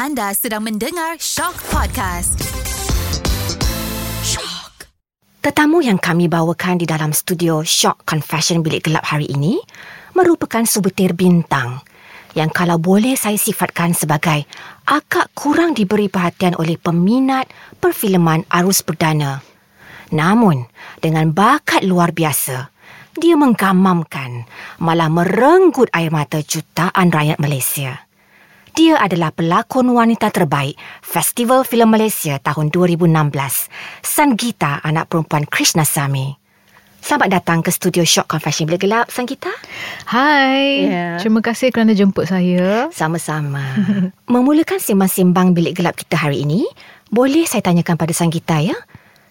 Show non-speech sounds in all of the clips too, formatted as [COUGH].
Anda sedang mendengar Shock Podcast. Shock. Tetamu yang kami bawakan di dalam studio Shock Confession Bilik Gelap hari ini merupakan sebutir bintang yang kalau boleh saya sifatkan sebagai agak kurang diberi perhatian oleh peminat perfilman arus perdana. Namun, dengan bakat luar biasa, dia menggamamkan malah merenggut air mata jutaan rakyat Malaysia. Dia adalah pelakon wanita terbaik Festival Filem Malaysia tahun 2016, Sanggita anak perempuan Krishna Sami. Selamat datang ke studio Shock Confession Bilik Gelap, Sanggita. Hai, Ya. terima kasih kerana jemput saya. Sama-sama. [LAUGHS] Memulakan simbang-simbang bilik gelap kita hari ini, boleh saya tanyakan pada Sanggita ya?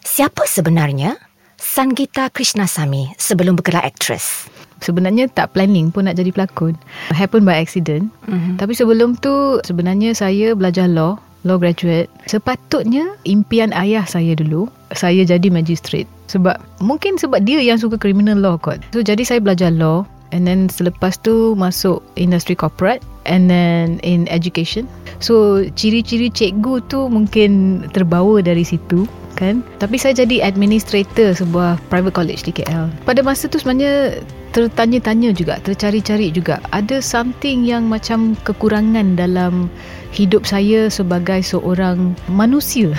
Siapa sebenarnya Sanggita Krishna Sami sebelum bergelar aktris? Sebenarnya tak planning pun nak jadi pelakon. Happen by accident. Mhm. Tapi sebelum tu sebenarnya saya belajar law, law graduate. Sepatutnya impian ayah saya dulu, saya jadi magistrate. Sebab mungkin sebab dia yang suka criminal law kot. So jadi saya belajar law and then selepas tu masuk industri corporate and then in education. So ciri-ciri cikgu tu mungkin terbawa dari situ kan. Tapi saya jadi administrator sebuah private college di KL. Pada masa tu sebenarnya tertanya-tanya juga, tercari-cari juga. Ada something yang macam kekurangan dalam hidup saya sebagai seorang manusia.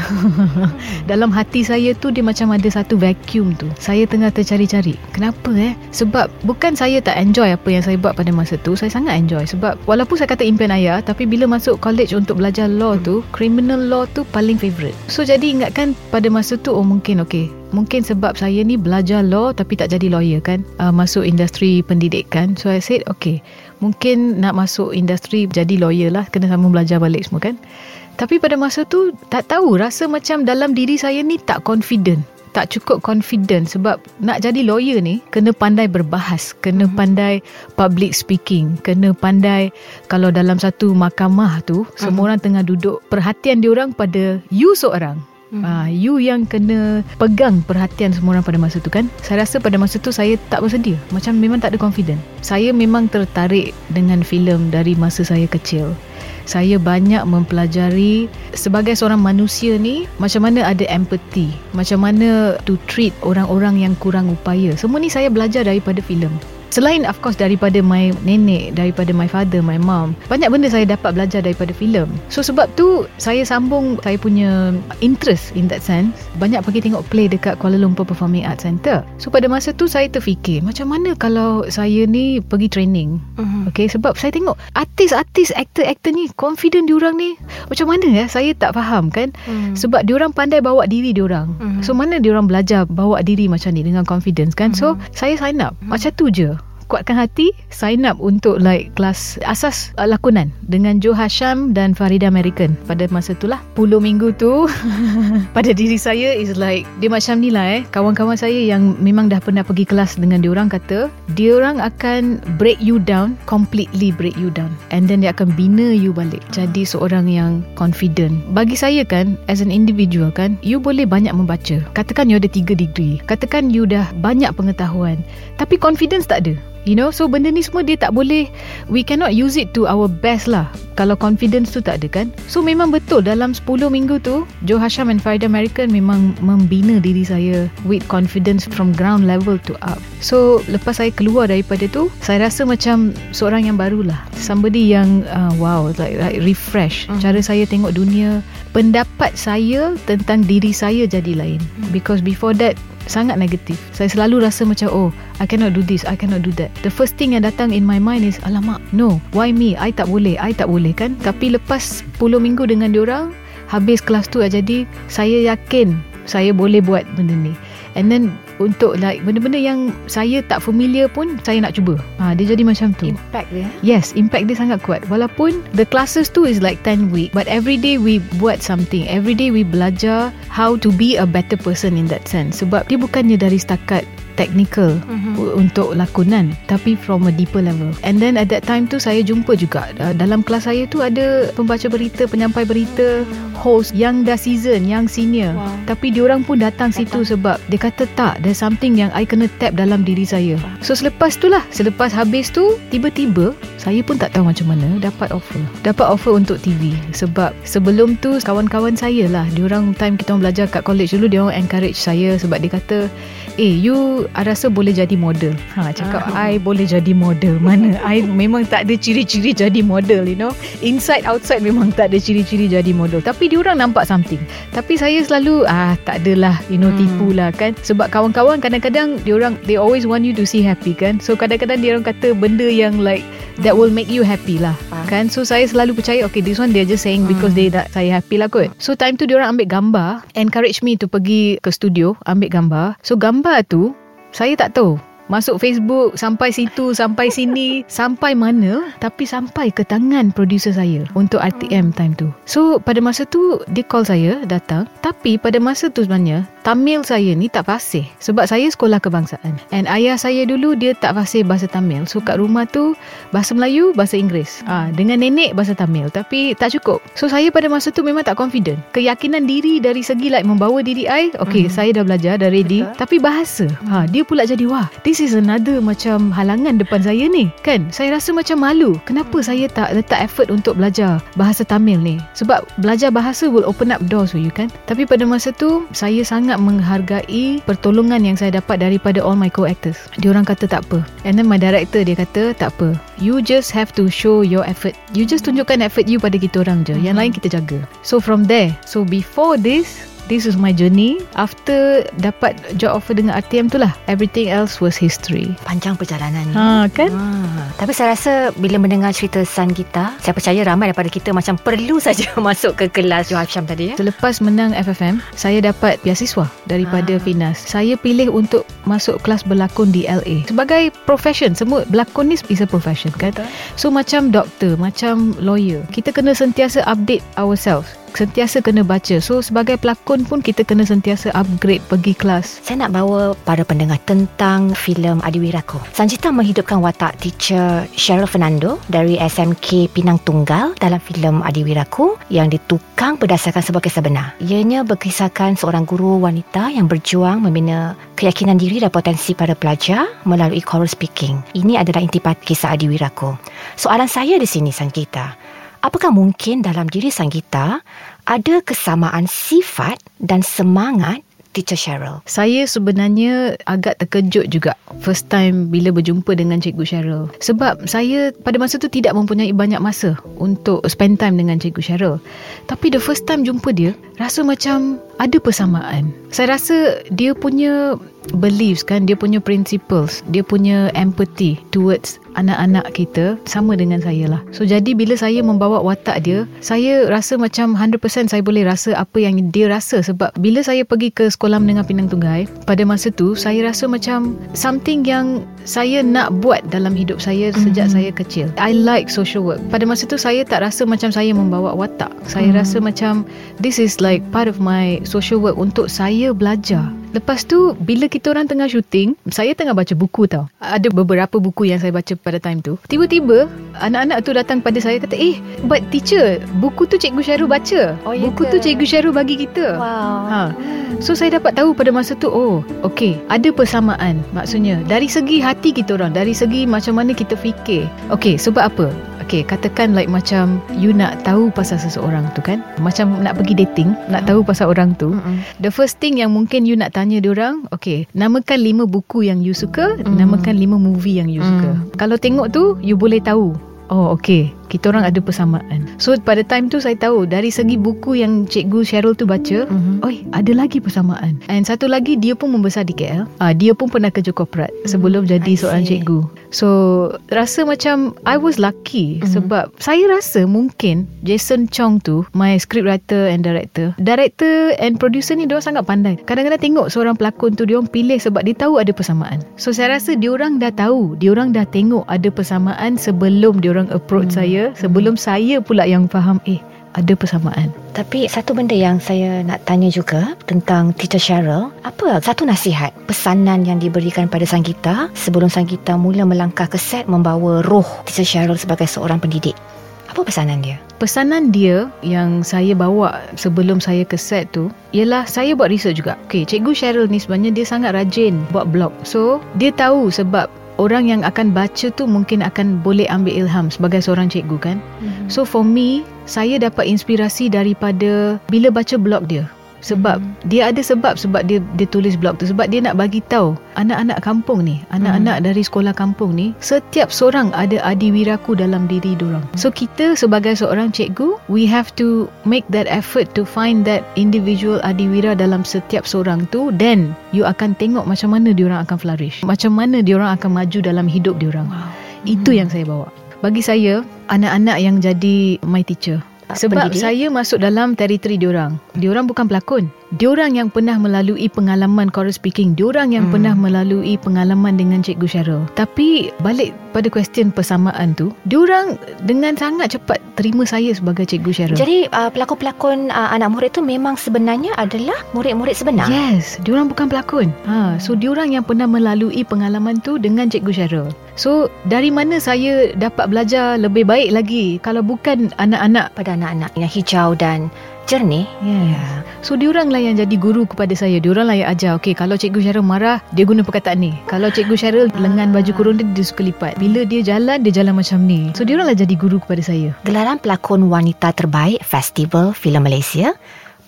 [LAUGHS] dalam hati saya tu dia macam ada satu vacuum tu. Saya tengah tercari-cari. Kenapa eh? Sebab bukan saya tak enjoy apa yang saya buat pada masa tu. Saya sangat enjoy. Sebab walaupun saya kata impian ayah, tapi bila masuk college untuk belajar law tu, criminal law tu paling favourite. So jadi ingatkan pada masa tu, oh mungkin okay, Mungkin sebab saya ni belajar law tapi tak jadi lawyer kan. Uh, Masuk industri pendidikan So I said okay Mungkin nak masuk industri jadi lawyer lah. Kena sama belajar balik semua kan. Tapi pada masa tu tak tahu Rasa macam dalam diri saya ni tak confident. Tak cukup confident sebab nak jadi lawyer ni kena pandai berbahas, kena pandai public speaking, kena pandai kalau dalam satu mahkamah tu semua orang tengah duduk perhatian diorang pada you seorang Hmm. Ah, you yang kena pegang perhatian semua orang pada masa tu kan. Saya rasa pada masa tu saya tak bersedia. Macam memang tak ada confident. Saya memang tertarik dengan filem dari masa saya kecil. Saya banyak mempelajari sebagai seorang manusia ni macam mana ada empathy, macam mana to treat orang-orang yang kurang upaya. Semua ni saya belajar daripada filem. Selain of course daripada my nenek, daripada my father, my mom, banyak benda saya dapat belajar daripada filem. So sebab tu saya sambung saya punya interest in that sense. Banyak pergi tengok play dekat Kuala Lumpur Performing Arts Centre. So pada masa tu saya terfikir, macam mana kalau saya ni pergi training? Mhm. Okay, sebab saya tengok artis-artis, aktor-aktor ni confident diorang ni. Macam mana ya? Saya tak faham kan? Hmm. Sebab diorang pandai bawa diri diorang. Mhm. So mana diorang belajar bawa diri macam ni dengan confidence kan? So Mhm. saya sign up. Macam tu je. Kuatkan hati, sign up untuk like kelas asas uh, lakonan dengan Joe Hasham dan Farida American pada masa tu lah. 10 minggu tu [LAUGHS] pada diri saya is like dia macam ni lah eh. Kawan-kawan saya yang memang dah pernah pergi kelas dengan diorang kata diorang akan break you down, completely break you down. And then dia akan bina you balik. Jadi seorang yang confident. Bagi saya kan, as an individual kan, you boleh banyak membaca. Katakan you ada 3 degree. Katakan you dah banyak pengetahuan. Tapi confidence tak ada. You know, so benda ni semua dia tak boleh, we cannot use it to our best lah. Kalau confidence tu tak ada kan. So memang betul dalam 10 minggu tu, Joe Hasham and Farida American memang membina diri saya with confidence from ground level to up. So lepas saya keluar daripada tu, saya rasa macam seorang yang barulah. Somebody yang uh, wow, like, like refresh. Mhm. Cara saya tengok dunia, pendapat saya tentang diri saya jadi lain. Because before that, sangat negatif. Saya selalu rasa macam oh, I cannot do this, I cannot do that. The first thing yang datang in my mind is alamak, no, why me? I tak boleh, I tak boleh kan? Tapi lepas 10 minggu dengan diorang, habis kelas tu jadi saya yakin saya boleh buat benda ni. And then untuk like benda-benda yang saya tak familiar pun saya nak cuba. Ha, dia jadi macam tu. Impact dia. Yes, impact dia sangat kuat. Walaupun the classes tu is like 10 week, but every day we buat something. Every day we belajar how to be a better person in that sense. Sebab dia bukannya dari setakat technical Mhm. u- untuk lakonan tapi from a deeper level. And then at that time tu saya jumpa juga uh, dalam kelas saya tu ada pembaca berita, penyampai berita, host yang dah season, yang senior. Wow. Tapi diorang pun datang, situ sebab dia kata tak, there's something yang I kena tap dalam diri saya. So selepas tu lah, selepas habis tu tiba-tiba saya pun tak tahu macam mana dapat offer. Dapat offer untuk TV sebab sebelum tu kawan-kawan saya lah, diorang time kita orang belajar kat college dulu diorang encourage saya sebab dia kata Eh you I rasa boleh jadi model. Ha, Cakap Ah. I boleh jadi model. Mana I memang tak ada ciri-ciri jadi model You know. Inside outside memang tak ada ciri-ciri jadi model. Tapi diorang nampak something. Tapi saya selalu ah Tak adalah You know Hmm. tipu lah kan. Sebab kawan-kawan kadang-kadang Diorang They always want you to see happy kan. So kadang-kadang diorang kata Benda yang like That will make you happy lah Ah. Kan. So saya selalu percaya Okay this one they're just saying Because they nak saya happy lah kot. So time tu diorang ambil gambar. Encourage me to pergi ke studio Ambil gambar. So gambar tu Saya tak tahu. Masuk Facebook Sampai situ Sampai sini [LAUGHS] Sampai mana Tapi sampai ke tangan Producer saya Untuk RTM time tu. So pada masa tu Dia call saya Datang. Tapi pada masa tu sebenarnya Tamil saya ni tak fasih. Sebab saya sekolah kebangsaan. And ayah saya dulu Dia tak fasih bahasa Tamil. So kat rumah tu Bahasa Melayu Bahasa Inggeris. Ah Dengan nenek Bahasa Tamil. Tapi tak cukup. So saya pada masa tu Memang tak confident. Keyakinan diri Dari segi like Membawa diri I Okay Mhm. saya dah belajar Dah ready. Betul. Tapi bahasa. Ha, Dia pula jadi Wah this is another Macam halangan depan saya ni. Kan? Saya rasa macam malu. Kenapa saya tak letak effort Untuk belajar Bahasa Tamil ni? Sebab belajar bahasa Will open up doors for you kan? Tapi pada masa tu Saya sangat menghargai Pertolongan yang saya dapat Daripada all my co-actors. Dia orang kata tak apa. And then my director dia kata Tak apa. You just have to show your effort. You just tunjukkan effort you Pada kita orang je. Yang lain kita jaga. So from there So before this This is my journey After dapat job offer dengan RTM tu lah Everything else was history Panjang perjalanan ni. Ha kan? Ha, tapi saya rasa bila mendengar cerita San kita, saya percaya ramai daripada kita macam perlu [LAUGHS] saja masuk ke kelas Johan Syam tadi ya. Selepas menang FFM Saya dapat beasiswa Daripada Ah. Finas Saya pilih untuk Masuk kelas berlakon di LA Sebagai profession Semua berlakon ni is a profession kan So macam doktor Macam lawyer Kita kena sentiasa update ourselves Sentiasa kena baca So sebagai pelakon pun Kita kena sentiasa upgrade Pergi kelas Saya nak bawa para pendengar tentang filem Adiwiraku. Sanjita menghidupkan watak teacher Cheryl Fernando dari SMK Pinang Tunggal dalam filem Adiwiraku yang ditukang berdasarkan sebuah kisah benar. Ianya berkisahkan seorang guru wanita yang berjuang membina keyakinan diri dan potensi para pelajar melalui choral speaking. Ini adalah intipati kisah Adiwiraku. Soalan saya di sini Sanjita, apakah mungkin dalam diri Sanjita ada kesamaan sifat dan semangat teacher Cheryl? Saya sebenarnya agak terkejut juga first time bila berjumpa dengan Cikgu Cheryl. Sebab saya pada masa tu tidak mempunyai banyak masa untuk spend time dengan Cikgu Cheryl. Tapi the first time jumpa dia, rasa macam ada persamaan. Saya rasa dia punya beliefs kan, dia punya principles, dia punya empathy towards anak-anak kita sama dengan saya lah. So jadi bila saya membawa watak dia, saya rasa macam 100% saya boleh rasa apa yang dia rasa sebab bila saya pergi ke sekolah menengah Pinang Tunggai, pada masa tu saya rasa macam something yang saya nak buat dalam hidup saya sejak Mhm. saya kecil. I like social work. Pada masa tu saya tak rasa macam saya membawa watak. Saya Mhm. rasa macam this is like part of my social work untuk saya belajar. Lepas tu bila kita orang tengah syuting, saya tengah baca buku tau. Ada beberapa buku yang saya baca pada time tu. Tiba-tiba anak-anak tu datang pada saya kata, "Eh, but teacher, buku tu Cikgu Syarul baca. Oh, ya buku ke? tu Cikgu Syarul bagi kita." Wow. Ha. So saya dapat tahu pada masa tu Oh okay Ada persamaan Maksudnya Dari segi hati kita orang Dari segi macam mana kita fikir Okay sebab apa Okay katakan like macam You nak tahu pasal seseorang tu kan Macam nak pergi dating Nak tahu pasal orang tu Mm-mm. The first thing yang mungkin you nak tanya diorang Okay Namakan lima buku yang you suka Mm. Namakan lima movie yang you Mm. suka Kalau tengok tu You boleh tahu Oh okay Kita orang ada persamaan So pada time tu saya tahu Dari segi buku yang Cikgu Cheryl tu baca Mhm. Oi, ada lagi persamaan. And satu lagi dia pun membesar di KL. Ah, dia pun pernah kerja korporat sebelum Hmm, jadi I seorang see. cikgu. So, rasa macam I was lucky Mhm. sebab saya rasa mungkin Jason Chong tu, my script writer and director. Director and producer ni dia sangat pandai. Kadang-kadang tengok seorang pelakon tu dia orang pilih sebab dia tahu ada persamaan. So, saya rasa dia orang dah tahu, dia orang dah tengok ada persamaan sebelum dia orang approach Hmm. saya, sebelum saya pula yang faham eh ada persamaan. Tapi satu benda yang saya nak tanya juga tentang Teacher Cheryl, apa satu nasihat, pesanan yang diberikan pada Sanggita sebelum Sanggita mula melangkah ke set membawa roh Teacher Cheryl sebagai seorang pendidik? Apa pesanan dia? Pesanan dia yang saya bawa sebelum saya ke set tu ialah saya buat research juga. Okay, Cikgu Cheryl ni sebenarnya dia sangat rajin buat blog. So, dia tahu sebab orang yang akan baca tu mungkin akan boleh ambil ilham sebagai seorang cikgu kan. Mm-hmm. So for me, saya dapat inspirasi daripada bila baca blog dia sebab hmm. dia ada sebab sebab dia dia tulis blog tu sebab dia nak bagi tahu anak-anak kampung ni anak-anak hmm. dari sekolah kampung ni setiap seorang ada adiwiraku dalam diri diorang so kita sebagai seorang cikgu we have to make that effort to find that individual adiwira dalam setiap seorang tu then you akan tengok macam mana diorang akan flourish macam mana diorang akan maju dalam hidup diorang wow. itu hmm. yang saya bawa bagi saya anak-anak yang jadi my teacher sebab pendidik. saya masuk dalam teritori diorang. Diorang bukan pelakon. Diorang yang pernah melalui pengalaman choral speaking. Diorang yang hmm. pernah melalui pengalaman dengan Cikgu Cheryl. Tapi balik pada question persamaan tu, diorang dengan sangat cepat terima saya sebagai Cikgu Cheryl. Jadi uh, pelakon-pelakon uh, anak murid tu memang sebenarnya adalah murid-murid sebenar? Yes, diorang bukan pelakon. Ha, so diorang yang pernah melalui pengalaman tu dengan Cikgu Cheryl. So dari mana saya dapat belajar lebih baik lagi kalau bukan anak-anak pada anak-anak yang hijau dan jernih. Yeah. yeah. So diorang lah yang jadi guru kepada saya. Diorang lah yang ajar. Okay, kalau Cikgu Syarul marah, dia guna perkataan ni. Kalau Cikgu Syarul lengan baju kurung dia, dia suka lipat. Bila dia jalan, dia jalan macam ni. So diorang lah jadi guru kepada saya. Gelaran pelakon wanita terbaik Festival Filem Malaysia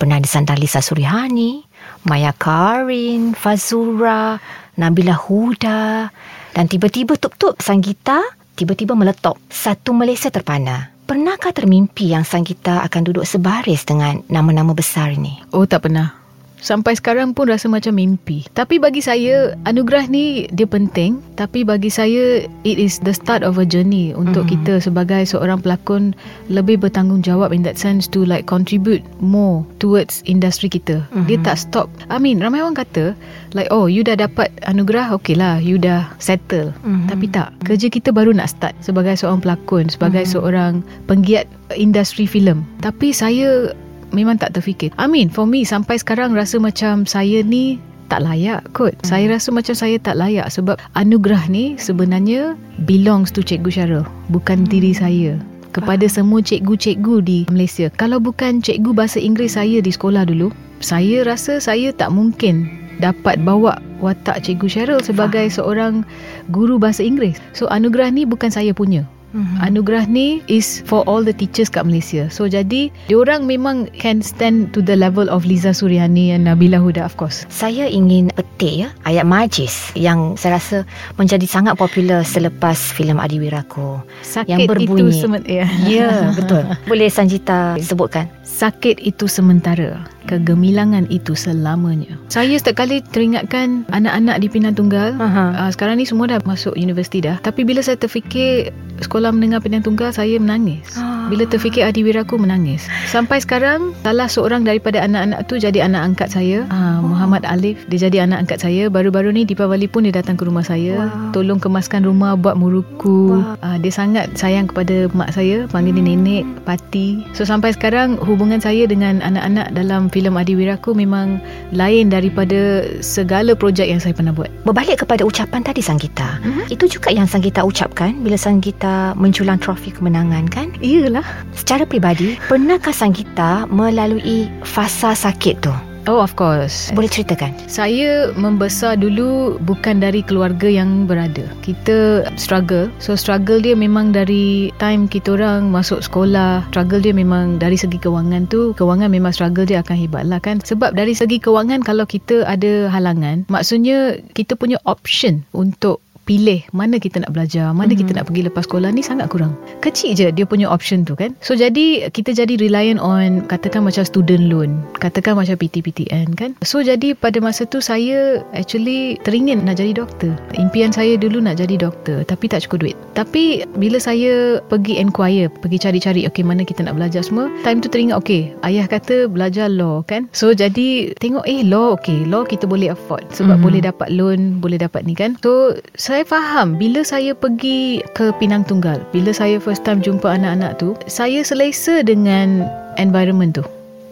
pernah disandar Lisa Surihani, Maya Karin, Fazura, Nabila Huda dan tiba-tiba tup-tup Sanggita tiba-tiba meletup. Satu Malaysia terpana. Pernahkah termimpi yang Sanggita akan duduk sebaris dengan nama-nama besar ini? Oh, tak pernah sampai sekarang pun rasa macam mimpi. Tapi bagi saya, anugerah ni dia penting. Tapi bagi saya, it is the start of a journey untuk mm-hmm. kita sebagai seorang pelakon lebih bertanggungjawab in that sense to like contribute more towards industri kita. Mm-hmm. Dia tak stop. I mean, ramai orang kata like, oh, you dah dapat anugerah, okay lah, you dah settle. Mm-hmm. Tapi tak. Kerja kita baru nak start sebagai seorang pelakon, sebagai mm-hmm. seorang penggiat industri filem. Tapi saya memang tak terfikir. I mean, for me sampai sekarang rasa macam saya ni tak layak kot. Hmm. Saya rasa macam saya tak layak sebab anugerah ni sebenarnya belongs to Cikgu Syarul, bukan hmm. diri saya. Kepada ah. semua cikgu-cikgu di Malaysia. Kalau bukan cikgu bahasa Inggeris saya di sekolah dulu, saya rasa saya tak mungkin dapat bawa watak Cikgu Syarul sebagai ah. seorang guru bahasa Inggeris. So anugerah ni bukan saya punya. Mm-hmm. Anugerah ni is for all the teachers kat Malaysia. So jadi diorang memang can stand to the level of Liza Suryani and Nabila Huda of course. Saya ingin petik ya ayat majis yang saya rasa menjadi sangat popular selepas filem Adiwiraku Sakit yang berbunyi. itu sementara. Ya, yeah, betul. [LAUGHS] Boleh Sanjita sebutkan? Sakit itu sementara kegemilangan itu selamanya. Saya setiap kali teringatkan anak-anak di Pinang Tunggal. Uh, sekarang ni semua dah masuk universiti dah. Tapi bila saya terfikir sekolah menengah Pinang Tunggal, saya menangis. Uh. Bila terfikir adiwiraku menangis. Sampai sekarang, salah seorang daripada anak-anak tu jadi anak angkat saya. Uh, Muhammad Alif, dia jadi anak angkat saya. Baru-baru ni Deepavali pun dia datang ke rumah saya. Wow. Tolong kemaskan rumah, buat muruku. Wow. Uh, dia sangat sayang kepada mak saya. Panggil dia nenek, pati. So sampai sekarang, hubungan saya dengan anak-anak dalam filem Adiwiraku memang lain daripada segala projek yang saya pernah buat. Berbalik kepada ucapan tadi Sanggita. Mm-hmm. Itu juga yang Sanggita ucapkan bila Sanggita menculang trofi kemenangan kan? Iyalah. Secara peribadi, pernahkah Sanggita melalui fasa sakit tu? Oh of course. Boleh ceritakan? Saya membesar dulu Bukan dari keluarga yang berada. Kita struggle. So struggle dia memang dari Time kita orang Masuk sekolah. Struggle dia memang Dari segi kewangan tu Kewangan memang struggle dia akan hebat lah kan? Sebab dari segi kewangan Kalau kita ada halangan Maksudnya Kita punya option Untuk pilih mana kita nak belajar, mana mm-hmm. kita mhm. nak pergi lepas sekolah ni sangat kurang. Kecil je dia punya option tu kan. So jadi kita jadi reliant on katakan macam student loan, katakan macam PTPTN kan. So jadi pada masa tu saya actually teringin nak jadi doktor. Impian saya dulu nak jadi doktor tapi tak cukup duit. Tapi bila saya pergi inquire, pergi cari-cari okay mana kita nak belajar semua, time tu teringat okay, ayah kata belajar law kan. So jadi tengok eh law okay, law kita boleh afford sebab mm-hmm. boleh dapat loan, boleh dapat ni kan. So saya faham bila saya pergi ke Pinang Tunggal, bila saya first time jumpa anak-anak tu, saya selesa dengan environment tu.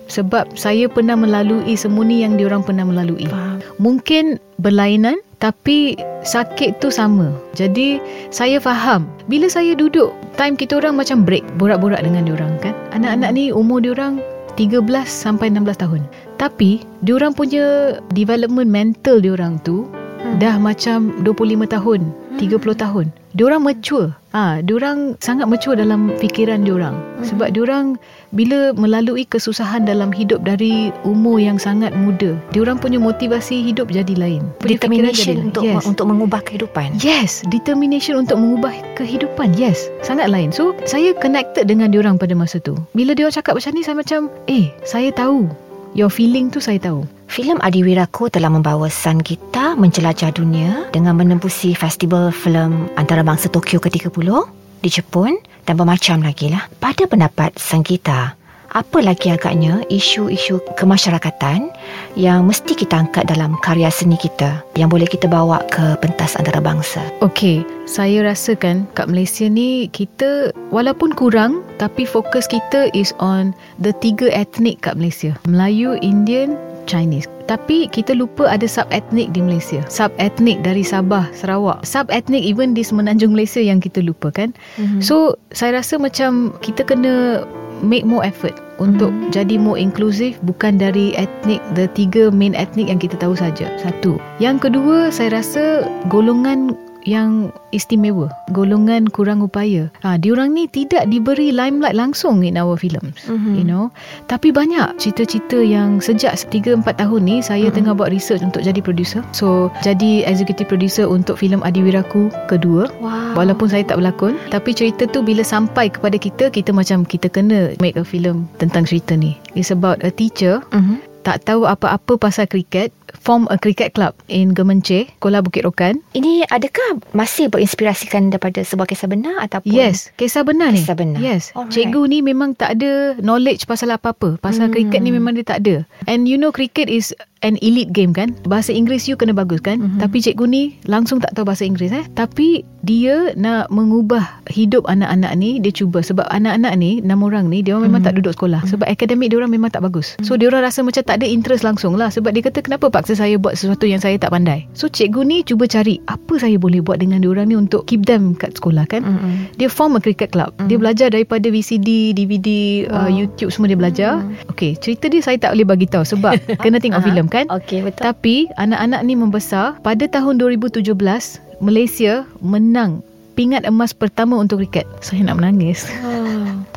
Sebab saya pernah melalui semua ni yang diorang pernah melalui. Faham. Mungkin berlainan tapi sakit tu sama. Jadi saya faham. Bila saya duduk, time kita orang macam break, borak-borak dengan diorang kan. Anak-anak ni umur diorang 13 sampai 16 tahun. Tapi diorang punya development mental diorang tu Hmm. dah macam 25 tahun, 30 tahun. Diorang mature. Ah, ha, diorang sangat mature dalam fikiran diorang. Hmm. Sebab diorang bila melalui kesusahan dalam hidup dari umur yang sangat muda, diorang punya motivasi hidup jadi lain. Punya jadi Determination lain. untuk yes. untuk mengubah kehidupan. Yes, determination untuk mengubah kehidupan. Yes, sangat lain. So, saya connected dengan diorang pada masa tu. Bila diorang cakap macam ni, saya macam, eh, saya tahu. Your feeling tu saya tahu. Filem Adiwiraku telah membawa San kita menjelajah dunia dengan menembusi festival filem antarabangsa Tokyo ke-30 di Jepun dan bermacam lagi lah. Pada pendapat San kita, apa lagi agaknya isu-isu kemasyarakatan yang mesti kita angkat dalam karya seni kita yang boleh kita bawa ke pentas antarabangsa? Okey, saya rasakan kat Malaysia ni kita walaupun kurang tapi fokus kita is on the tiga etnik kat Malaysia. Melayu, Indian, Chinese. Tapi kita lupa ada sub-etnik di Malaysia. Sub-etnik dari Sabah, Sarawak. Sub-etnik even di Semenanjung Malaysia yang kita lupa kan. Mm-hmm. So, saya rasa macam kita kena make more effort untuk Hmm. jadi more inclusive bukan dari etnik the tiga main etnik yang kita tahu saja. Satu. Yang kedua, saya rasa golongan yang istimewa, golongan kurang upaya. Ha, diorang ni tidak diberi limelight langsung in our films, Mhm. you know. Tapi banyak cerita-cerita yang sejak 3-4 tahun ni saya Mhm. tengah buat research untuk jadi producer. So, jadi executive producer untuk filem Adiwiraku kedua. Wow. Walaupun saya tak berlakon Tapi cerita tu bila sampai kepada kita Kita macam kita kena make a film tentang cerita ni It's about a teacher Mm-hmm. Tak tahu apa-apa pasal kriket Form a cricket club in Gemenceh Sekolah Bukit Rokan? Ini adakah masih berinspirasikan daripada sebuah kisah benar ataupun Yes, kisah benar ni. Kisah benar. Yes, Alright. cikgu ni memang tak ada knowledge pasal apa-apa. Pasal Hmm. kriket ni memang dia tak ada. And you know cricket is an elite game kan? Bahasa Inggeris you kena bagus kan? Mhm. Tapi cikgu ni langsung tak tahu bahasa Inggeris eh? Tapi dia nak mengubah hidup anak-anak ni Dia cuba. Sebab anak-anak ni Enam orang ni Dia orang memang Mhm. tak duduk sekolah. Sebab akademik dia orang memang tak bagus. So dia orang rasa macam tak ada interest langsung lah. Sebab dia kata kenapa paksa saya buat sesuatu yang saya tak pandai So cikgu ni cuba cari Apa saya boleh buat dengan dia orang ni Untuk keep them kat sekolah kan Mm-mm. dia form a cricket club. Dia Mm. belajar daripada VCD, DVD, uh, Wow. YouTube semua dia belajar. Mm. Okey, cerita dia saya tak boleh bagi tahu sebab [LAUGHS] kena tengok Aha. filem kan. Okey, betul. Tapi anak-anak ni membesar pada tahun 2017 Malaysia menang pingat emas pertama untuk kriket. Saya nak menangis. Oh.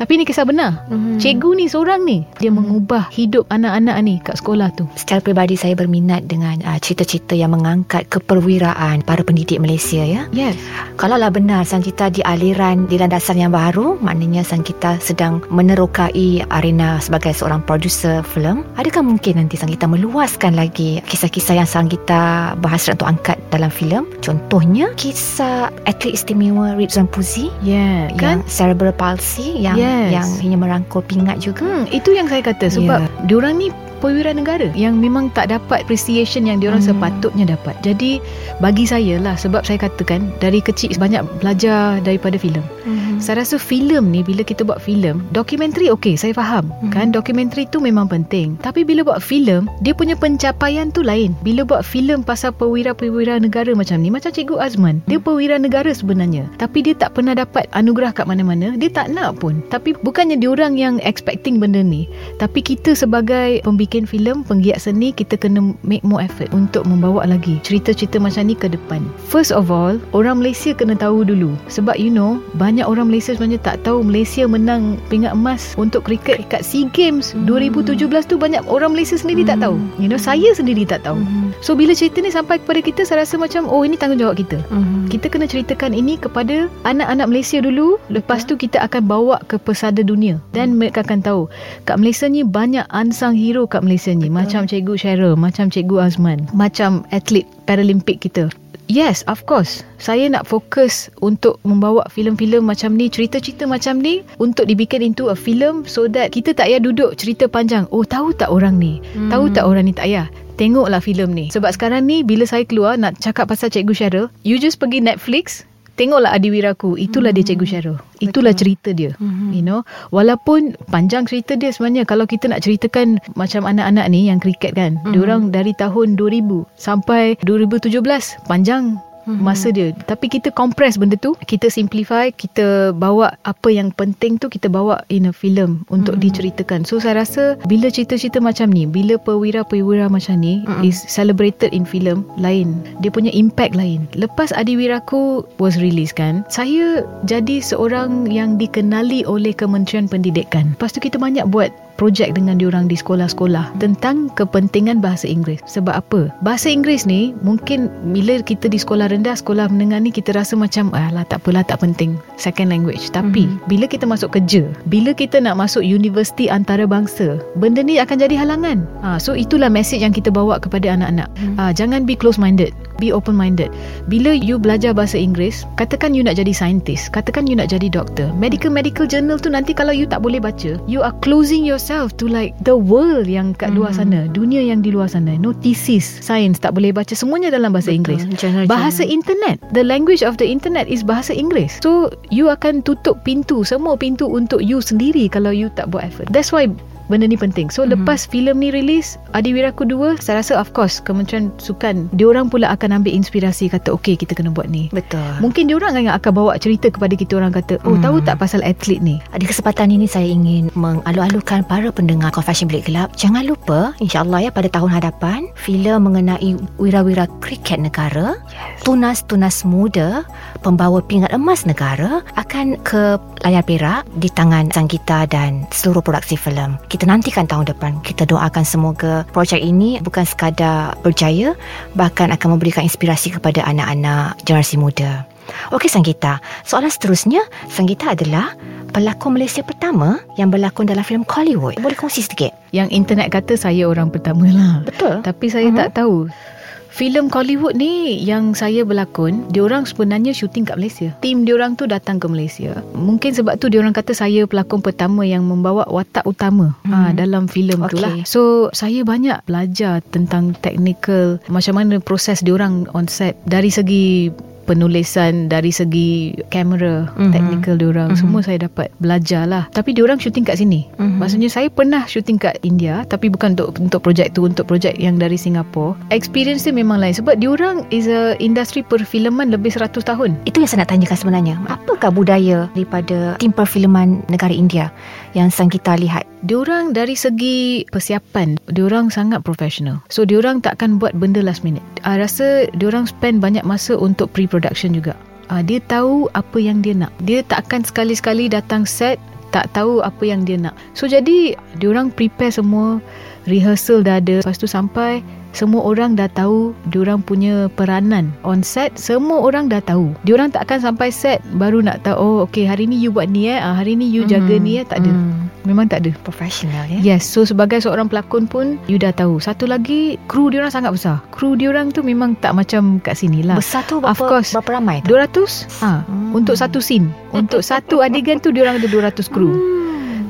Tapi ni kisah benar. Mhm. Cikgu ni seorang ni dia mengubah hidup anak-anak ni kat sekolah tu. Secara peribadi saya berminat dengan uh, cerita-cerita yang mengangkat keperwiraan para pendidik Malaysia ya. Yes. Kalaulah benar Sang Kita di aliran di landasan yang baru, maknanya Sang Kita sedang menerokai arena sebagai seorang producer filem. Adakah mungkin nanti Sang Kita meluaskan lagi kisah-kisah yang Sang Kita berhasrat untuk angkat dalam filem? Contohnya kisah atlet istimewa Rizwan Puzi Yeah, yang kan? cerebral palsy yang Yes. yang hanya merangkul pingat juga. Hmm, itu yang saya kata sebab Ya. diorang ni perwira negara yang memang tak dapat appreciation yang diorang Hmm. sepatutnya dapat. Jadi bagi saya lah sebab saya katakan dari kecil banyak belajar daripada filem. Mhm. Saya rasa filem ni bila kita buat filem, dokumentari okey, saya faham. Hmm. Kan dokumentari tu memang penting. Tapi bila buat filem, dia punya pencapaian tu lain. Bila buat filem pasal perwira-perwira negara macam ni, macam Cikgu Azman, dia perwira negara sebenarnya. Tapi dia tak pernah dapat anugerah kat mana-mana, dia tak nak pun. Tapi bukannya diorang yang expecting benda ni. Tapi kita sebagai pembikin filem, penggiat seni, kita kena make more effort untuk membawa lagi cerita-cerita macam ni ke depan. First of all, orang Malaysia kena tahu dulu. Sebab you know, banyak orang Malaysia sebenarnya tak tahu Malaysia menang pingat emas untuk kriket kat SEA Games Hmm. 2017 tu banyak orang Malaysia sendiri tak tahu. You know, saya sendiri tak tahu. Mhm. So bila cerita ni sampai kepada kita saya rasa macam oh ini tanggungjawab kita. Mhm. Kita kena ceritakan ini kepada anak-anak Malaysia dulu Lepas tu kita akan bawa ke pesada dunia Dan mereka akan tahu Kat Malaysia ni banyak unsung hero kat Malaysia ni Macam Cikgu Cheryl Macam Cikgu Azman Macam atlet Paralimpik kita Yes, of course. Saya nak fokus untuk membawa filem-filem macam ni, cerita-cerita macam ni untuk dibikin into a film so that kita tak payah duduk cerita panjang. Oh, tahu tak orang ni? Hmm. Tahu tak orang ni tak payah. Tengoklah filem ni Sebab sekarang ni Bila saya keluar Nak cakap pasal Cikgu Syarul You just pergi Netflix Tengoklah Adiwiraku Itulah hmm. dia Cikgu Syarul Itulah Betul. cerita dia hmm. You know Walaupun Panjang cerita dia sebenarnya Kalau kita nak ceritakan Macam anak-anak ni Yang kriket kan hmm. Diorang dari tahun 2000 Sampai 2017 Panjang hmm masa dia. Tapi kita compress benda tu kita simplify kita bawa apa yang penting tu kita bawa in a film untuk mm-hmm. diceritakan. So saya rasa bila cerita-cerita macam ni bila perwira-perwira macam ni mm-hmm. is celebrated in film lain dia punya impact lain. Lepas Adiwiraku was released kan saya jadi seorang yang dikenali oleh Kementerian Pendidikan. Lepas tu kita banyak buat projek dengan diorang di sekolah-sekolah tentang kepentingan bahasa Inggeris. Sebab apa? Bahasa Inggeris ni mungkin bila kita di sekolah rendah, sekolah menengah ni kita rasa macam ah lah tak apalah tak penting second language. Tapi mm-hmm. bila kita masuk kerja, bila kita nak masuk universiti antarabangsa, benda ni akan jadi halangan. Ha, so itulah message yang kita bawa kepada anak-anak. Mm-hmm. Ha, jangan be close minded, be open minded. Bila you belajar bahasa Inggeris, katakan you nak jadi scientist, katakan you nak jadi doktor. Medical medical journal tu nanti kalau you tak boleh baca, you are closing your yourself to like the world yang kat mm. luar hmm. sana dunia yang di luar sana no thesis science tak boleh baca semuanya dalam bahasa Betul. Inggeris Jangan bahasa internet the language of the internet is bahasa Inggeris so you akan tutup pintu semua pintu untuk you sendiri kalau you tak buat effort that's why benda ni penting. So mm-hmm. lepas filem ni release Adiwiraku 2, saya rasa of course Kementerian Sukan dia orang pula akan ambil inspirasi kata okey kita kena buat ni. Betul. Mungkin dia orang yang akan bawa cerita kepada kita orang kata oh mm. tahu tak pasal atlet ni. Di kesempatan ini saya ingin mengalu-alukan para pendengar Confession Bilik Gelap jangan lupa insya-Allah ya pada tahun hadapan filem mengenai wira-wira kriket negara yes. tunas-tunas muda pembawa pingat emas negara akan ke layar perak di tangan Sanggita dan seluruh produksi filem kita nantikan tahun depan. Kita doakan semoga projek ini bukan sekadar berjaya, bahkan akan memberikan inspirasi kepada anak-anak generasi muda. Okey Sanggita, soalan seterusnya, Sanggita adalah pelakon Malaysia pertama yang berlakon dalam filem Hollywood. Boleh kongsi sedikit? Yang internet kata saya orang pertama lah. Betul. Tapi saya uh-huh. tak tahu filem Hollywood ni yang saya berlakon, diorang sebenarnya syuting kat Malaysia. Tim diorang tu datang ke Malaysia. Mungkin sebab tu diorang kata saya pelakon pertama yang membawa watak utama ha, hmm. ha, dalam filem okay. tu lah. So, saya banyak belajar tentang technical, macam mana proses diorang on set. Dari segi penulisan dari segi kamera mm-hmm. technical diorang mm-hmm. semua saya dapat belajar lah tapi diorang syuting kat sini mm-hmm. maksudnya saya pernah syuting kat India tapi bukan untuk untuk projek tu untuk projek yang dari Singapura experience dia memang lain sebab diorang is a industri perfilman lebih 100 tahun itu yang saya nak tanyakan sebenarnya apakah budaya daripada tim perfilman negara India yang sang kita lihat. Diorang dari segi persiapan diorang sangat profesional. So diorang takkan buat benda last minute. I rasa diorang spend banyak masa untuk pre-production juga. Uh, dia tahu apa yang dia nak. Dia takkan sekali-sekali datang set tak tahu apa yang dia nak. So jadi diorang prepare semua. Rehearsal dah ada. Lepas tu sampai semua orang dah tahu diorang punya peranan on set. Semua orang dah tahu. Diorang tak akan sampai set baru nak tahu oh okay hari ni you buat ni eh. Ah, hari ni you mm. jaga ni eh. Tak ada. Mm. memang tak ada. Professional ya? Yes so sebagai seorang pelakon pun you dah tahu. Satu lagi kru diorang sangat besar. Kru diorang tu memang tak macam kat sini lah. Besar tu berapa, of course, berapa ramai tu? 200 ha, mm. untuk satu scene. Untuk satu adegan tu diorang ada 200 kru mm.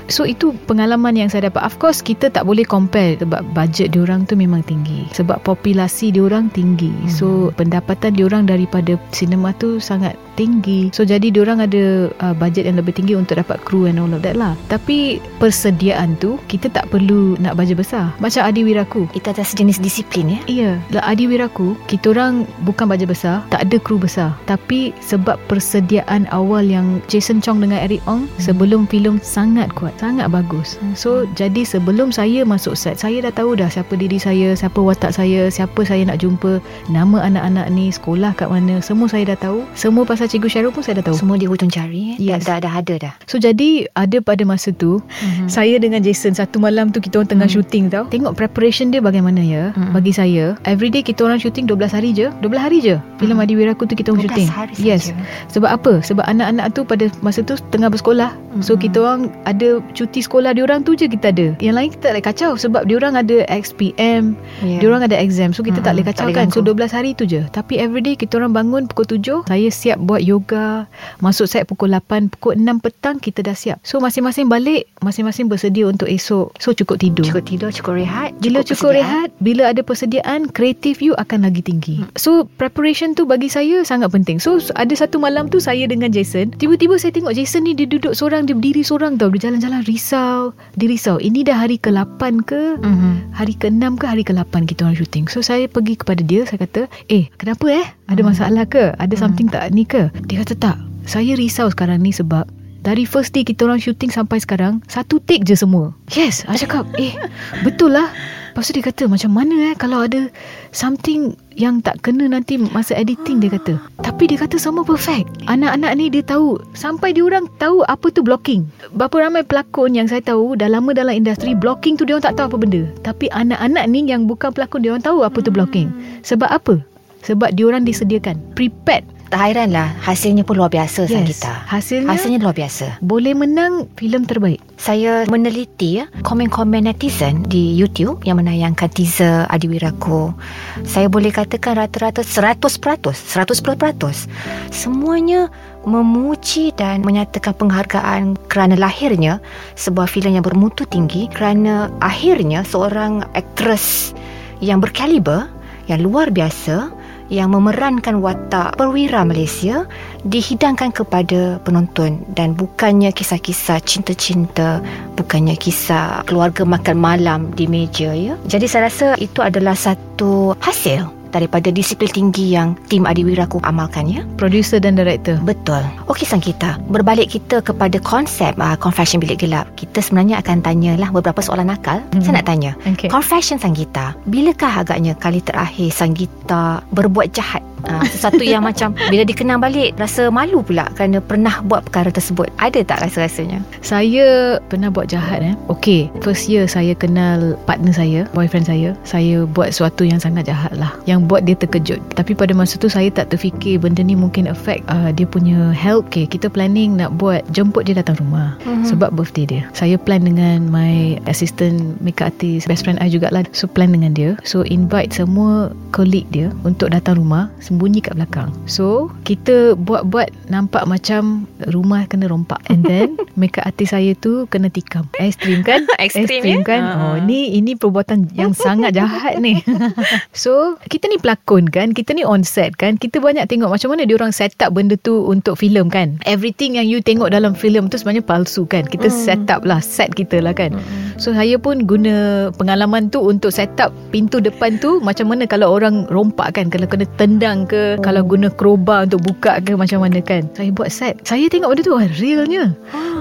So itu pengalaman yang saya dapat. Of course kita tak boleh compare Sebab budget diorang tu memang tinggi. Sebab populasi diorang tinggi. Hmm. So pendapatan diorang daripada sinema tu sangat tinggi. So jadi diorang ada uh, budget yang lebih tinggi Untuk dapat kru and all of that lah. Tapi persediaan tu Kita tak perlu nak baja besar. Macam Adi Wiraku. Itu ada sejenis disiplin ya? Iya lah Adi Wiraku Kita orang bukan baja besar Tak ada kru besar. Tapi sebab persediaan awal yang Jason Chong dengan Eric Ong hmm. Sebelum filem sangat kuat sangat bagus. So jadi sebelum saya masuk set, saya dah tahu dah siapa diri saya, siapa watak saya, siapa saya nak jumpa, nama anak-anak ni, sekolah kat mana, semua saya dah tahu. Semua pasal Cikgu Syarul pun saya dah tahu. Semua di hujung cari, yes. dah, dah, dah ada dah. So jadi ada pada masa tu, hmm. saya dengan Jason satu malam tu kita orang tengah hmm. shooting tau. Tengok preparation dia bagaimana ya. Hmm. Bagi saya, everyday kita orang shooting 12 hari je. 12 hari je. Filem hmm. Adi Wiraku tu kita orang shooting. Hari yes. Saja. Sebab apa? Sebab anak-anak tu pada masa tu tengah bersekolah. Hmm. So kita orang ada cuti sekolah diorang tu je kita ada. Yang lain kita tak boleh kacau sebab diorang ada XPM, Ya. diorang ada exam. So kita tak Mm-mm, boleh tak kacau boleh kan. So ganggu. 12 hari tu je. Tapi everyday kita orang bangun pukul 7, saya siap buat yoga. Masuk set pukul 8, pukul 6 petang kita dah siap. So masing-masing balik, masing-masing bersedia untuk esok. So cukup tidur. Cukup tidur, cukup rehat. Bila cukup, persediaan. rehat, bila ada persediaan, kreatif you akan lagi tinggi. Hmm. So preparation tu bagi saya sangat penting. So ada satu malam tu saya dengan Jason, tiba-tiba saya tengok Jason ni dia duduk seorang, dia berdiri seorang tau, dia jalan-jalan risau. Dia risau. Ini dah hari ke-8 ke? Mhm. Hari ke-6 ke hari ke-8 kita orang syuting. So saya pergi kepada dia, saya kata, "Eh, kenapa eh? Ada masalah ke? Ada something tak ni ke?" Dia kata, "Tak. Saya risau sekarang ni sebab dari first day kita orang syuting sampai sekarang Satu take je semua. Yes I cakap Eh betul lah. Lepas tu dia kata Macam mana eh Kalau ada Something Yang tak kena nanti Masa editing dia kata. Tapi dia kata semua perfect. Anak-anak ni dia tahu Sampai dia orang tahu Apa tu blocking. Berapa ramai pelakon Yang saya tahu Dah lama dalam industri Blocking tu dia orang tak tahu apa benda. Tapi anak-anak ni Yang bukan pelakon Dia orang tahu apa tu blocking. Sebab apa? Sebab dia orang disediakan Prepared Tak hairan lah Hasilnya pun luar biasa yes. Kita. Hasilnya, Hasilnya luar biasa boleh menang filem terbaik. Saya meneliti ya, komen-komen netizen di YouTube yang menayangkan teaser Adiwiraku. Saya boleh katakan rata-rata 100%, 110%. Semuanya memuji dan menyatakan penghargaan kerana lahirnya sebuah filem yang bermutu tinggi kerana akhirnya seorang aktris yang berkaliber, yang luar biasa yang memerankan watak perwira Malaysia dihidangkan kepada penonton. Dan bukannya kisah-kisah cinta-cinta bukannya kisah keluarga makan malam di meja ya. Jadi saya rasa itu adalah satu hasil daripada disiplin tinggi yang tim Adiwiraku amalkan ya Producer dan director. Betul. Okey sang kita, berbalik kita kepada konsep uh, confession bilik gelap. Kita sebenarnya akan tanyalah beberapa soalan nakal. Mhm. Saya nak tanya. Okay. Confession Sanggita Bilakah agaknya kali terakhir Sanggita berbuat jahat uh, Sesuatu yang [LAUGHS] macam Bila dikenang balik Rasa malu pula Kerana pernah buat perkara tersebut Ada tak rasa-rasanya? Saya pernah buat jahat eh. Okay, first year saya kenal partner saya, boyfriend saya. Saya buat sesuatu yang sangat jahat lah. Yang buat dia terkejut. Tapi pada masa tu saya tak terfikir benda ni mungkin affect uh, dia punya health. Okay, kita planning nak buat jemput dia datang rumah. Mhm. Sebab birthday dia. Saya plan dengan my assistant makeup artist, best friend I jugalah. So plan dengan dia. So invite semua colleague dia untuk datang rumah, sembunyi kat belakang. So kita buat-buat nampak macam rumah kena rompak. And [LAUGHS] then makeup artist saya tu kena tikam. Ekstrim kan? [LAUGHS] Ekstrim, ya? kan? Ha. Oh, ni ini perbuatan yang sangat jahat ni. [LAUGHS] so, kita ni pelakon kan? Kita ni on set kan? Kita banyak tengok macam mana dia orang set up benda tu untuk filem kan? Everything yang you tengok dalam filem tu sebenarnya palsu kan? Kita Hmm. set up lah, set kita lah kan? So, saya pun guna pengalaman tu untuk set up pintu depan tu macam mana kalau orang rompak kan? Kalau kena tendang ke? Kalau guna crowbar untuk buka ke macam mana kan? Saya buat set. Saya tengok benda tu, wah realnya.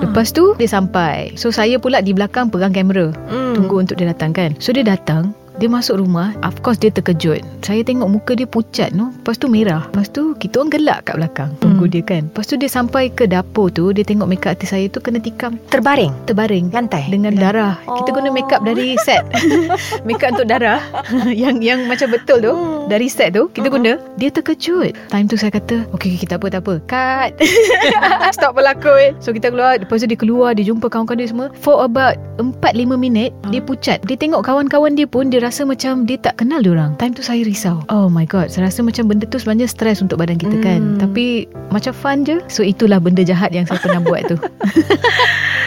Lepas tu dia sampai So saya pula di belakang pegang kamera Hmm. Tunggu untuk dia datang kan So dia datang dia masuk rumah Of course dia terkejut. Saya tengok muka dia pucat no? Lepas tu merah. Lepas tu kita orang gelak kat belakang Tunggu Hmm. dia kan. Lepas tu dia sampai ke dapur tu Dia tengok makeup artist saya tu Kena tikam. Terbaring? Terbaring. Lantai? Dengan darah. Kita Oh. guna makeup dari set. [LAUGHS] Makeup untuk darah. [LAUGHS] Yang yang macam betul tu. Hmm. Dari set tu Kita Hmm. guna. Dia terkejut. Time tu saya kata Okay, okay tak apa tak apa. Cut. [LAUGHS] Stop berlakon. So kita keluar. Lepas tu dia keluar Dia jumpa kawan-kawan dia semua. For about 4-5 minit Dia Hmm. pucat. Dia tengok kawan-kawan dia pun Dia rasa macam Dia tak kenal dia orang Time tu saya risau Oh my god Saya rasa macam benda tu Sebenarnya stres untuk badan kita kan Hmm. Tapi Macam fun je So itulah benda jahat Yang saya pernah buat tu [LAUGHS]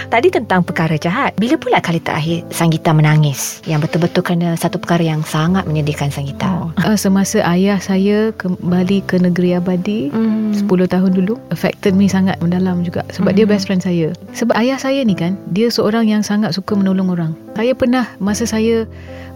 Tadi tentang perkara jahat Bila pula kali terakhir Sanggita menangis Yang betul-betul kerana Satu perkara yang sangat menyedihkan Sanggita Oh. Uh, semasa ayah saya kembali ke negeri abadi Hmm. 10 tahun dulu affected me sangat mendalam juga sebab Hmm. dia best friend saya. Sebab ayah saya ni kan dia seorang yang sangat suka menolong orang. Saya pernah masa saya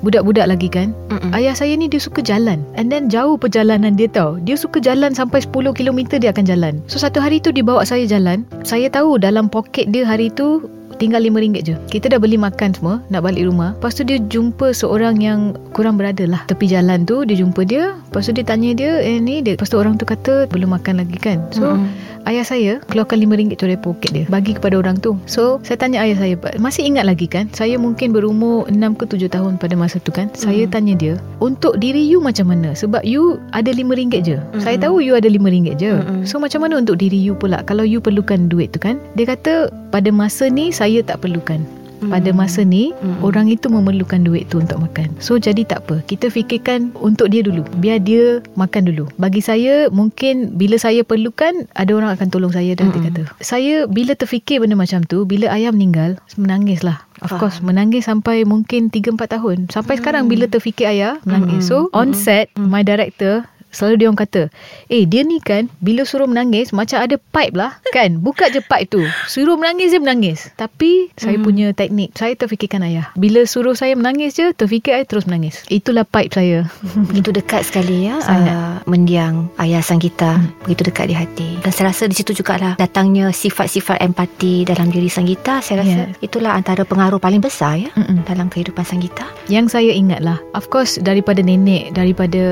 budak-budak lagi kan Mm-mm. ayah saya ni dia suka jalan and then jauh perjalanan dia tau. Dia suka jalan sampai 10 km dia akan jalan. So satu hari tu dia bawa saya jalan. Saya tahu dalam poket dia hari tu tinggal RM5 je. Kita dah beli makan semua, nak balik rumah. Lepas tu dia jumpa seorang yang kurang berada lah. Tepi jalan tu, dia jumpa dia. Lepas tu dia tanya dia, eh ni dia. Lepas tu orang tu kata, belum makan lagi kan. So, Mm-mm. ayah saya keluarkan RM5 tu dari poket dia. Bagi kepada orang tu. So, saya tanya ayah saya, masih ingat lagi kan? Saya mungkin berumur 6 ke 7 tahun pada masa tu kan. Saya Mm. tanya dia, untuk diri you macam mana? Sebab you ada RM5 je. Mm-mm. Saya tahu you ada RM5 je. Mm-mm. So, macam mana untuk diri you pula? Kalau you perlukan duit tu kan? Dia kata, pada masa ni saya tak perlukan pada masa ni Hmm. orang itu memerlukan duit tu untuk makan. So jadi tak apa. Kita fikirkan untuk dia dulu. Biar dia makan dulu. Bagi saya mungkin bila saya perlukan ada orang akan tolong saya dan dia kata. Saya bila terfikir benda macam tu bila ayah meninggal menangis lah. Of Faham. course menangis sampai mungkin 3 4 tahun. Sampai sekarang bila terfikir ayah menangis. So on set my director Selalu dia orang kata Eh dia ni kan Bila suruh menangis Macam ada pipe lah Kan? Buka je pipe tu. Suruh menangis dia menangis. Tapi Saya punya teknik Saya terfikirkan ayah. Bila suruh saya menangis je Terfikir saya terus menangis. Itulah pipe saya. Begitu dekat sekali ya Sangat. uh, Mendiang ayah sang kita. Begitu dekat di hati. Dan saya rasa di situ jugalah Datangnya sifat-sifat empati Dalam diri sang kita. Saya rasa Yes. itulah antara pengaruh paling besar ya Mm-mm. Dalam kehidupan sang kita. Yang saya ingat lah Of course Daripada nenek Daripada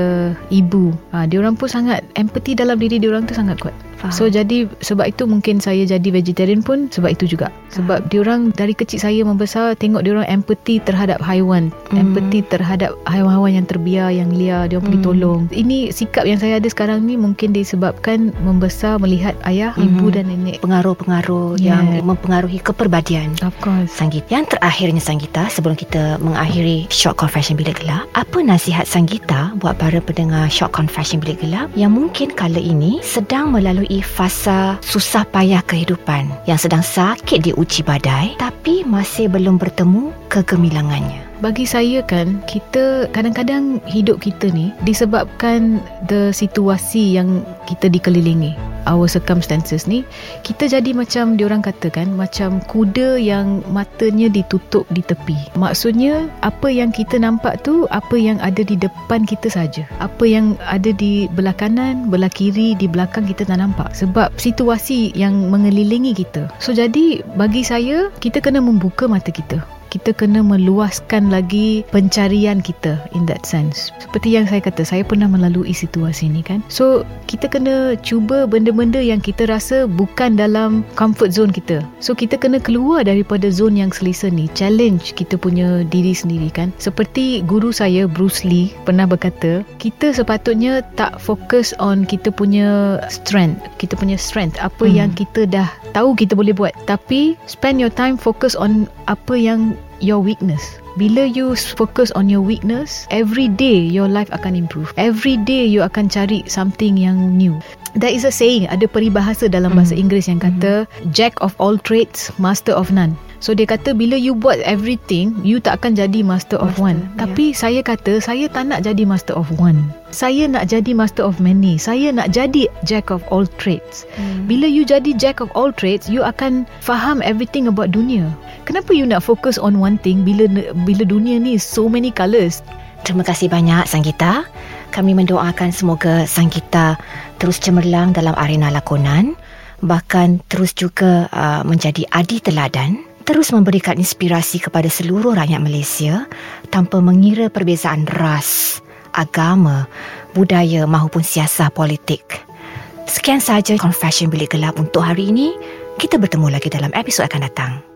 ibu ha, Diorang pun sangat Empathy dalam diri diorang tu sangat kuat Faham. So jadi Sebab itu mungkin saya jadi vegetarian pun Sebab itu juga Sebab diorang Dari kecil saya membesar Tengok diorang empathy terhadap haiwan Hmm. Empathy terhadap Haiwan-haiwan yang terbiar Yang liar Diorang pergi Hmm. tolong Ini sikap yang saya ada sekarang ni Mungkin disebabkan Membesar melihat ayah Hmm. Ibu dan nenek Pengaruh-pengaruh Yeah. Yang mempengaruhi keperbadian Of course Sanggita Yang terakhirnya Sanggita Sebelum kita mengakhiri Short Confession Bilik Gelap Apa nasihat Sanggita Buat para pendengar Short Confession Bilik Gelap Yang mungkin kala ini Sedang melalui fasa Susah payah kehidupan Yang sedang sakit di uji badai Tapi masih belum bertemu Kegemilangannya Bagi saya kan Kita kadang-kadang Hidup kita ni Disebabkan The situasi yang Kita dikelilingi Our circumstances ni Kita jadi macam Diorang katakan Macam kuda yang Matanya ditutup di tepi. Maksudnya Apa yang kita nampak tu Apa yang ada di depan kita saja. Apa yang ada di belah kanan Belah kiri Di belakang kita tak nampak. Sebab situasi yang mengelilingi kita. So jadi Bagi saya Kita kena membuka mata kita kita kena meluaskan lagi pencarian kita in that sense. Seperti yang saya kata, saya pernah melalui situasi ni kan. So, kita kena cuba benda-benda yang kita rasa bukan dalam comfort zone kita. So, kita kena keluar daripada zone yang selesa ni. Challenge kita punya diri sendiri kan. Seperti guru saya, Bruce Lee, pernah berkata, kita sepatutnya tak fokus on kita punya strength. Kita punya strength. Apa Hmm. yang kita dah tahu kita boleh buat. Tapi, spend your time focus on apa yang your weakness. Bila you focus on your weakness, every day your life akan improve. Every day you akan cari something yang new. There is a saying, ada peribahasa dalam bahasa Inggeris yang kata jack of all trades, master of none. So dia kata bila you buat everything, you tak akan jadi master of Master, one. ya. Tapi saya kata saya tak nak jadi master of one. Saya nak jadi master of many. Saya nak jadi jack of all trades. Bila you jadi jack of all trades, you akan faham everything about dunia. Kenapa you nak fokus on one thing bila bila dunia ni so many colours? Terima kasih banyak Sanggita. Kami mendoakan semoga Sanggita terus cemerlang dalam arena lakonan, bahkan terus juga uh, menjadi adi teladan, terus memberikan inspirasi kepada seluruh rakyat Malaysia tanpa mengira perbezaan ras, agama, budaya maupun siasah politik. Sekian sahaja Confession Bilik Gelap untuk hari ini. Kita bertemu lagi dalam episod akan datang.